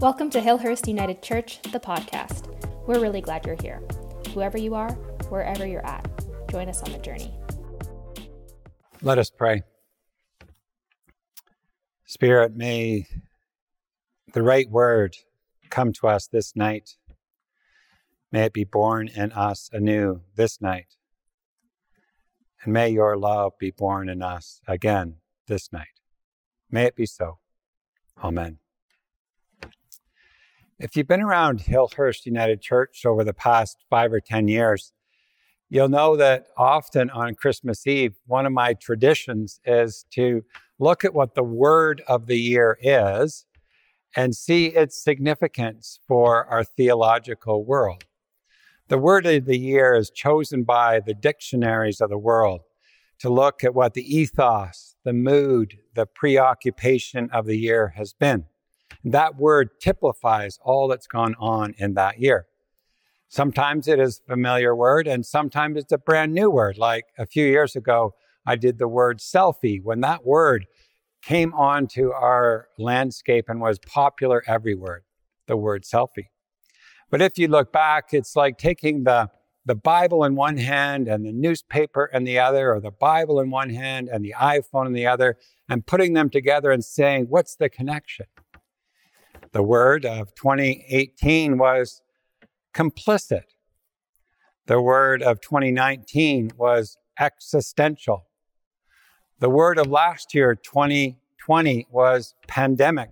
Welcome to Hillhurst United Church, the podcast. We're really glad you're here. Whoever you are, wherever you're at, join us on the journey. Let us pray. Spirit, may the right word come to us this night. May it be born in us anew this night. And may your love be born in us again this night. May it be so. Amen. If you've been around Hillhurst United Church over the past five or 10 years, you'll know that often on Christmas Eve, one of my traditions is to look at what the word of the year is and see its significance for our theological world. The word of the year is chosen by the dictionaries of the world to look at what the ethos, the mood, the preoccupation of the year has been. That word typifies all that's gone on in that year. Sometimes it is a familiar word and sometimes it's a brand new word. Like a few years ago, I did the word selfie. When that word came onto our landscape and was popular everywhere, the word selfie. But if you look back, it's like taking the, the Bible in one hand and the newspaper in the other, or the Bible in one hand and the iPhone in the other, and putting them together and saying, what's the connection? The word of 2018 was complicit. The word of 2019 was existential. The word of last year, 2020, was pandemic.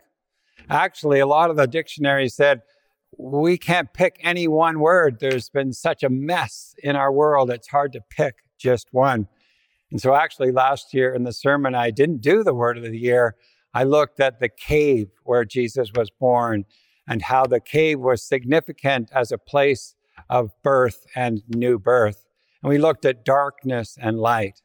Actually, a lot of the dictionaries said we can't pick any one word. There's been such a mess in our world, it's hard to pick just one. And so, actually, last year in the sermon, I didn't do the word of the year. I looked at the cave where Jesus was born and how the cave was significant as a place of birth and new birth. And we looked at darkness and light.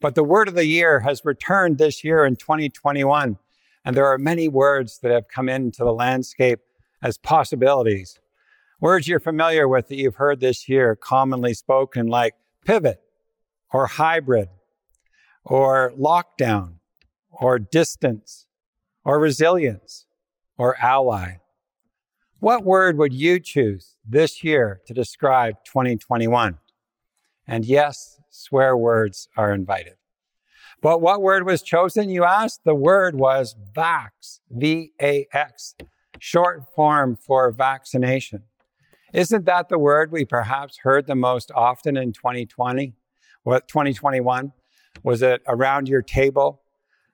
But the word of the year has returned this year in 2021. And there are many words that have come into the landscape as possibilities. Words you're familiar with that you've heard this year commonly spoken, like pivot or hybrid or lockdown or distance or resilience or ally? What word would you choose this year to describe 2021? And yes, swear words are invited. But what word was chosen, you asked? The word was vax, V A X, short form for vaccination. Isn't that the word we perhaps heard the most often in 2020? What 2021? Was it around your table?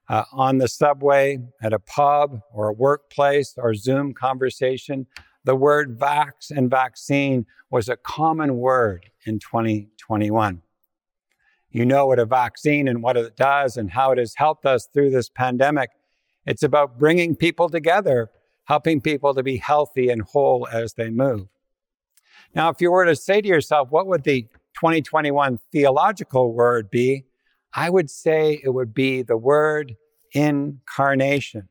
Uh, on the subway, at a pub, or a workplace, or Zoom conversation, the word vax and vaccine was a common word in 2021. You know what a vaccine and what it does and how it has helped us through this pandemic. It's about bringing people together, helping people to be healthy and whole as they move. Now, if you were to say to yourself, what would the 2021 theological word be? I would say it would be the word incarnation.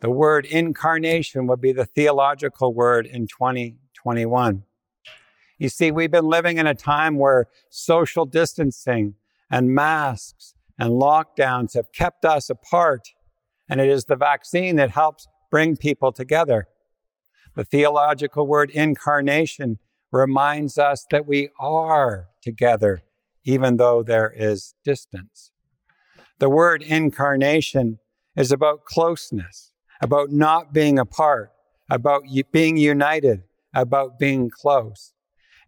The word incarnation would be the theological word in 2021. You see, we've been living in a time where social distancing and masks and lockdowns have kept us apart, and it is the vaccine that helps bring people together. The theological word incarnation reminds us that we are together even though there is distance. The word incarnation is about closeness, about not being apart, about being united, about being close.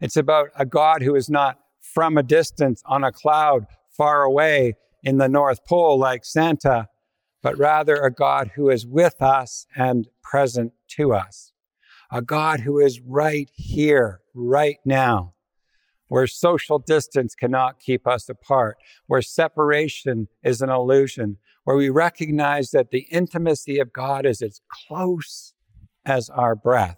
It's about a God who is not from a distance on a cloud far away in the North Pole like Santa, but rather a God who is with us and present to us. A God who is right here, right now, where social distance cannot keep us apart, where separation is an illusion, where we recognize that the intimacy of God is as close as our breath.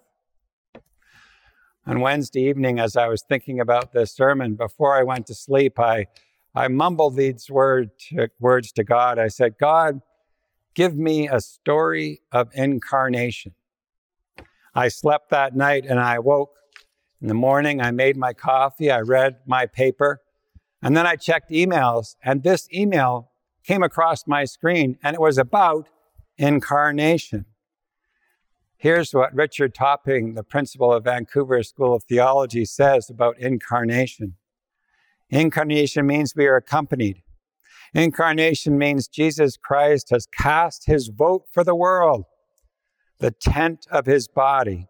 On Wednesday evening, as I was thinking about this sermon, before I went to sleep, I, I mumbled these word to, words to God. I said, God, give me a story of incarnation. I slept that night and I woke in the morning, I made my coffee, I read my paper, and then I checked emails, and this email came across my screen, and it was about incarnation. Here's what Richard Topping, the principal of Vancouver School of Theology, says about incarnation. Incarnation means we are accompanied. Incarnation means Jesus Christ has cast his vote for the world, the tent of his body.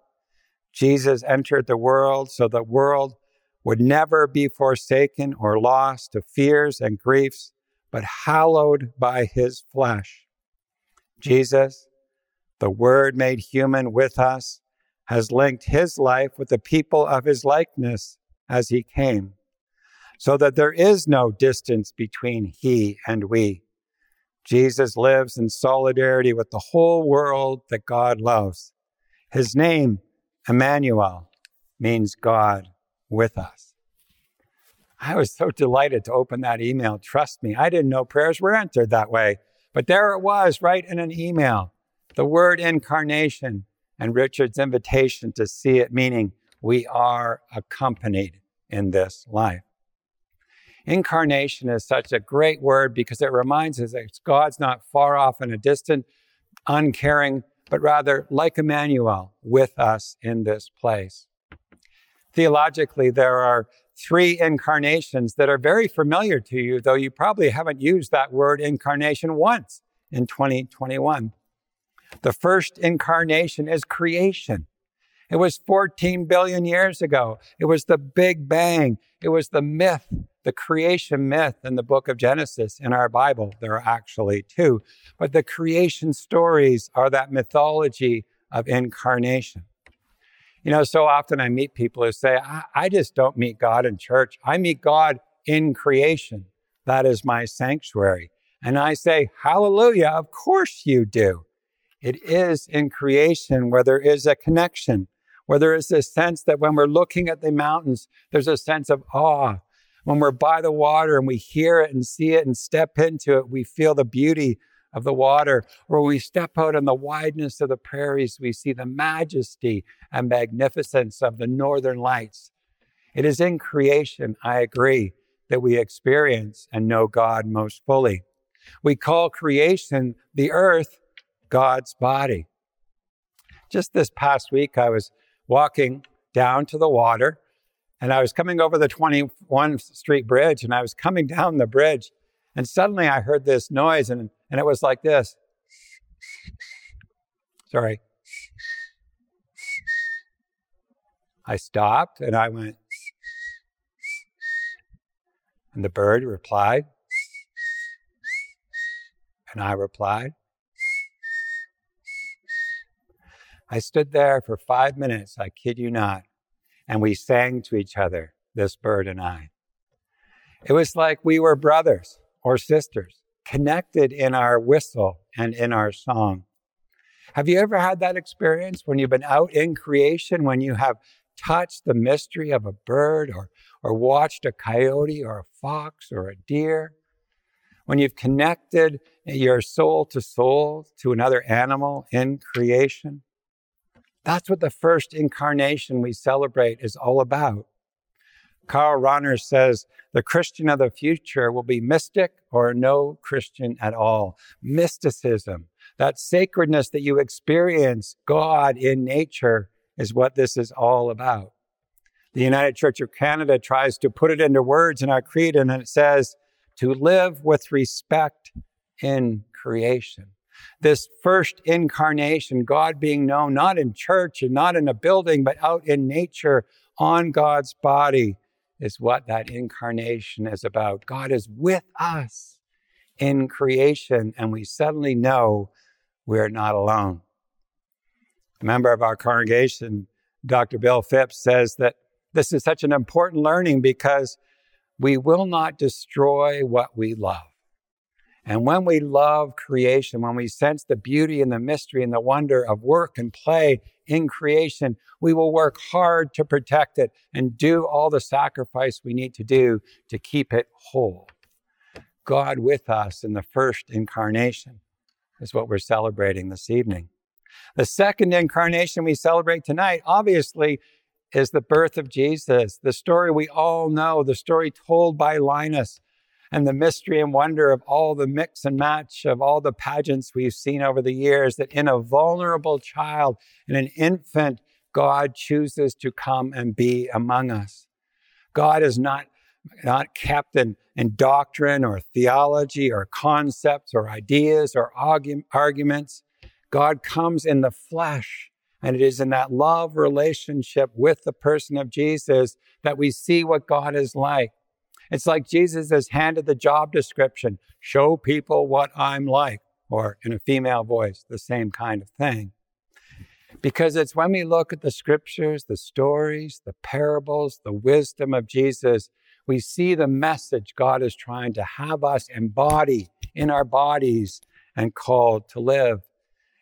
Jesus entered the world so the world would never be forsaken or lost to fears and griefs, but hallowed by his flesh. Jesus, the Word made human with us, has linked his life with the people of his likeness as he came, so that there is no distance between he and we. Jesus lives in solidarity with the whole world that God loves. His name, Emmanuel, means God with us. I was so delighted to open that email. Trust me, I didn't know prayers were entered that way. But there it was, right in an email. The word incarnation and Richard's invitation to see it, meaning we are accompanied in this life. Incarnation is such a great word because it reminds us that God's not far off in a distant, uncaring, but rather like Emmanuel with us in this place. Theologically, there are three incarnations that are very familiar to you, though you probably haven't used that word incarnation once in 2021. The first incarnation is creation. It was 14 billion years ago. It was the Big Bang. It was the myth, the creation myth in the book of Genesis in our Bible. There are actually two. But the creation stories are that mythology of incarnation. You know, so often I meet people who say, I, I just don't meet God in church. I meet God in creation. That is my sanctuary. And I say, Hallelujah, of course you do. It is in creation where there is a connection, where there is this sense that when we're looking at the mountains, there's a sense of awe. When we're by the water and we hear it and see it and step into it, we feel the beauty of the water, or when we step out in the wideness of the prairies, we see the majesty and magnificence of the northern lights. It is in creation, I agree, that we experience and know God most fully. We call creation the earth God's body. Just this past week, I was walking down to the water and I was coming over the 21 Street Bridge and I was coming down the bridge and suddenly I heard this noise and, and it was like this. Sorry. I stopped and I went, and the bird replied, and I replied. I stood there for five minutes, I kid you not, and we sang to each other, this bird and I. It was like we were brothers or sisters, connected in our whistle and in our song. Have you ever had that experience when you've been out in creation, when you have touched the mystery of a bird or, or watched a coyote or a fox or a deer? When you've connected your soul to soul to another animal in creation? That's what the first incarnation we celebrate is all about. Karl Rahner says the Christian of the future will be mystic or no Christian at all. Mysticism, that sacredness that you experience God in nature, is what this is all about. The United Church of Canada tries to put it into words in our creed, and it says, to live with respect in creation. This first incarnation, God being known not in church and not in a building, but out in nature on God's body, is what that incarnation is about. God is with us in creation, and we suddenly know we're not alone. A member of our congregation, Dr. Bill Phipps, says that this is such an important learning because we will not destroy what we love. And when we love creation, when we sense the beauty and the mystery and the wonder of work and play in creation, we will work hard to protect it and do all the sacrifice we need to do to keep it whole. God with us in the first incarnation is what we're celebrating this evening. The second incarnation we celebrate tonight, obviously, is the birth of Jesus, the story we all know, the story told by Linus and the mystery and wonder of all the mix and match of all the pageants we've seen over the years that in a vulnerable child, in an infant, God chooses to come and be among us. God is not, not kept in, in doctrine or theology or concepts or ideas or argu- arguments. God comes in the flesh. And it is in that love relationship with the person of Jesus that we see what God is like. It's like Jesus has handed the job description show people what I'm like, or in a female voice, the same kind of thing. Because it's when we look at the scriptures, the stories, the parables, the wisdom of Jesus, we see the message God is trying to have us embody in our bodies and called to live.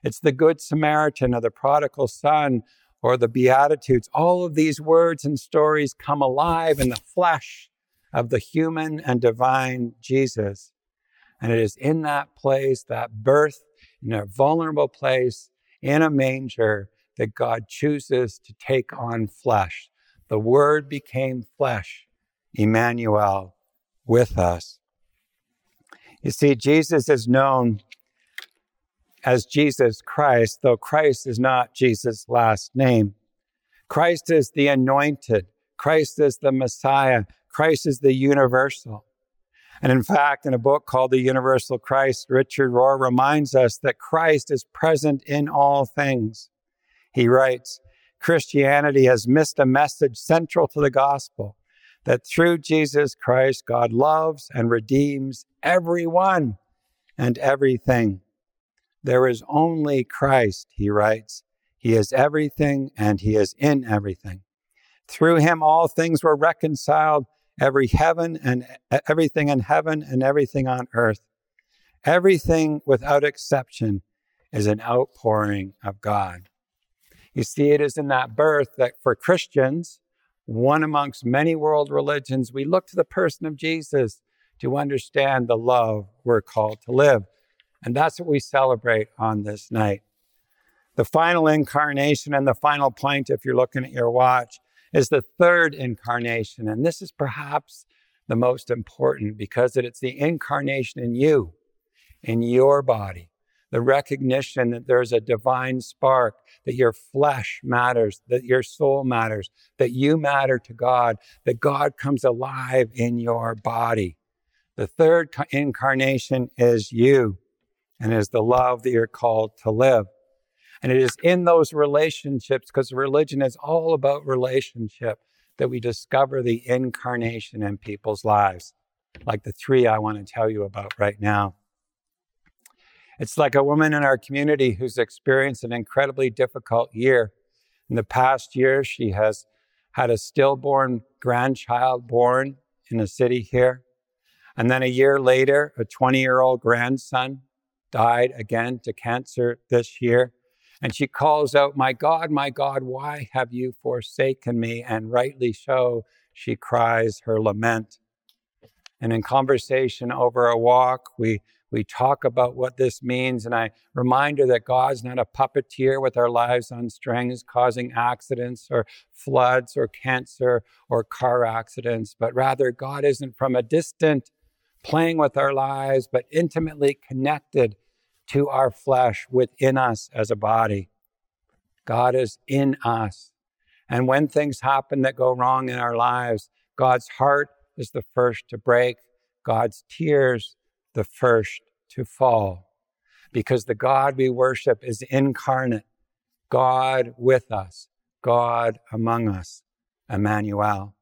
It's the Good Samaritan or the prodigal son or the Beatitudes. All of these words and stories come alive in the flesh of the human and divine Jesus. And it is in that place, that birth, in a vulnerable place, in a manger, that God chooses to take on flesh. The Word became flesh, Emmanuel, with us. You see, Jesus is known as Jesus Christ, though Christ is not Jesus' last name. Christ is the anointed, Christ is the Messiah, Christ is the universal. And in fact, in a book called The Universal Christ, Richard Rohr reminds us that Christ is present in all things. He writes, Christianity has missed a message central to the gospel that through Jesus Christ, God loves and redeems everyone and everything. There is only Christ, he writes. He is everything and he is in everything. Through him, all things were reconciled every heaven and everything in heaven and everything on earth. Everything without exception is an outpouring of God. You see, it is in that birth that for Christians, one amongst many world religions, we look to the person of Jesus to understand the love we're called to live. And that's what we celebrate on this night. The final incarnation and the final point, if you're looking at your watch, is the third incarnation. And this is perhaps the most important because it's the incarnation in you, in your body, the recognition that there's a divine spark, that your flesh matters, that your soul matters, that you matter to God, that God comes alive in your body. The third incarnation is you and is the love that you're called to live. And it is in those relationships, because religion is all about relationship, that we discover the incarnation in people's lives, like the three I want to tell you about right now. It's like a woman in our community who's experienced an incredibly difficult year. In the past year, she has had a stillborn grandchild born in a city here. And then a year later, a 20 year old grandson died again to cancer this year. And she calls out, My God, my God, why have you forsaken me? And rightly so, she cries her lament. And in conversation over a walk, we, we talk about what this means. And I remind her that God's not a puppeteer with our lives on strings, causing accidents or floods or cancer or car accidents, but rather God isn't from a distant playing with our lives, but intimately connected to our flesh within us as a body. God is in us. And when things happen that go wrong in our lives, God's heart is the first to break, God's tears the first to fall. Because the God we worship is incarnate, God with us, God among us, Emmanuel.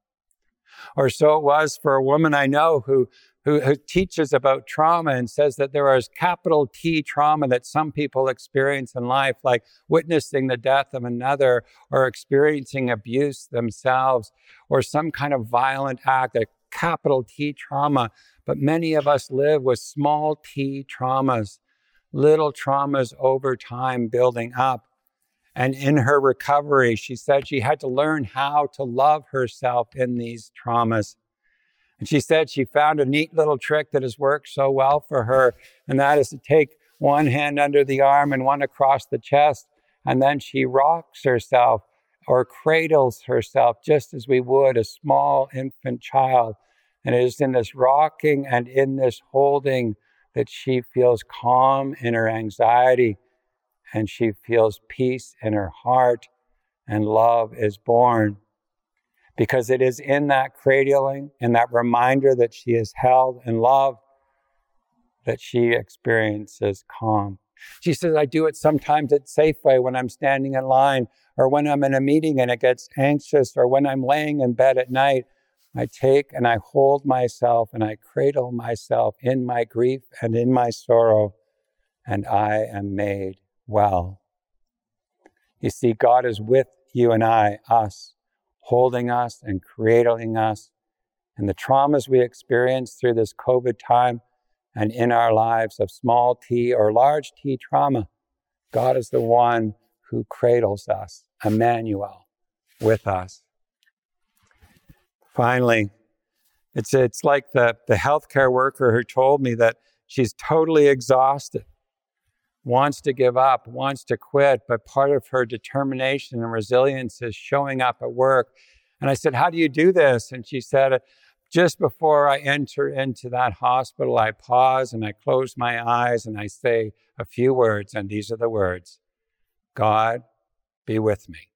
Or so it was for a woman I know who who, who teaches about trauma and says that there is capital T trauma that some people experience in life, like witnessing the death of another or experiencing abuse themselves or some kind of violent act, a capital T trauma. But many of us live with small t traumas, little traumas over time building up. And in her recovery, she said she had to learn how to love herself in these traumas. And she said she found a neat little trick that has worked so well for her, and that is to take one hand under the arm and one across the chest, and then she rocks herself or cradles herself just as we would a small infant child. And it is in this rocking and in this holding that she feels calm in her anxiety and she feels peace in her heart and love is born. Because it is in that cradling and that reminder that she is held and loved that she experiences calm. She says, I do it sometimes at Safeway when I'm standing in line or when I'm in a meeting and it gets anxious or when I'm laying in bed at night. I take and I hold myself and I cradle myself in my grief and in my sorrow, and I am made well. You see, God is with you and I, us, holding us and cradling us. And the traumas we experience through this COVID time and in our lives of small t or large t trauma, God is the one who cradles us, Emmanuel, with us. Finally, it's, it's like the, the healthcare worker who told me that she's totally exhausted, wants to give up, wants to quit, but part of her determination and resilience is showing up at work. And I said, How do you do this? And she said, just before I enter into that hospital, I pause and I close my eyes and I say a few words, and these are the words God, be with me.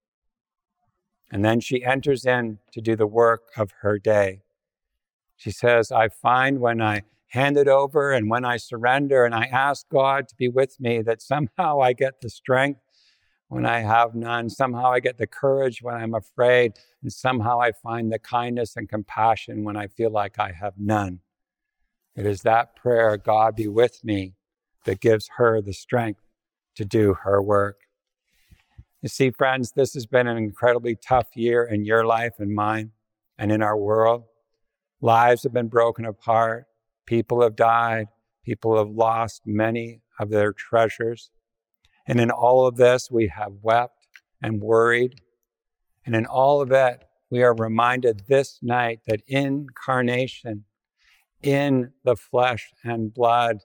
And then she enters in to do the work of her day. She says, I find when I hand it over and when I surrender and I ask God to be with me, that somehow I get the strength when I have none. Somehow I get the courage when I'm afraid. And somehow I find the kindness and compassion when I feel like I have none. It is that prayer, God be with me, that gives her the strength to do her work. You see, friends, this has been an incredibly tough year in your life and mine and in our world. Lives have been broken apart. People have died. People have lost many of their treasures. And in all of this, we have wept and worried. And in all of it, we are reminded this night that incarnation, in the flesh and blood,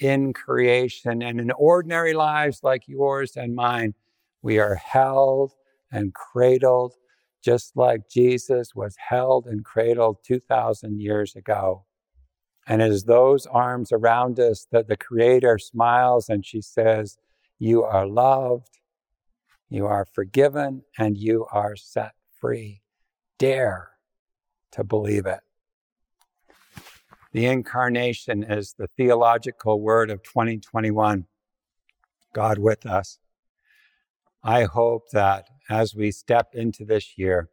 in creation, and in ordinary lives like yours and mine, we are held and cradled just like Jesus was held and cradled 2,000 years ago. And it is those arms around us that the Creator smiles and she says, you are loved, you are forgiven, and you are set free. Dare to believe it. The incarnation is the theological word of 2021. God with us. I hope that as we step into this year,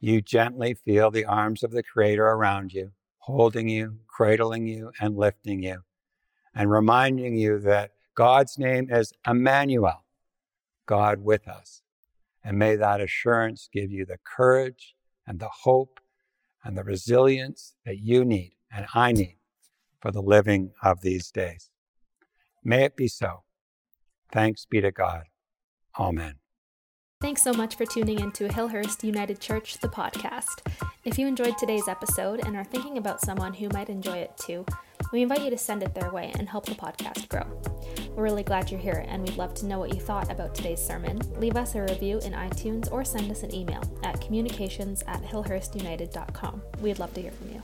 you gently feel the arms of the Creator around you, holding you, cradling you, and lifting you, and reminding you that God's name is Emmanuel, God with us. And may that assurance give you the courage and the hope and the resilience that you need and I need for the living of these days. May it be so. Thanks be to God. Amen. Thanks so much for tuning in to Hillhurst United Church, the podcast. If you enjoyed today's episode and are thinking about someone who might enjoy it too, we invite you to send it their way and help the podcast grow. We're really glad you're here and we'd love to know what you thought about today's sermon. Leave us a review in iTunes or send us an email at communications at hillhurstunited.com. We'd love to hear from you.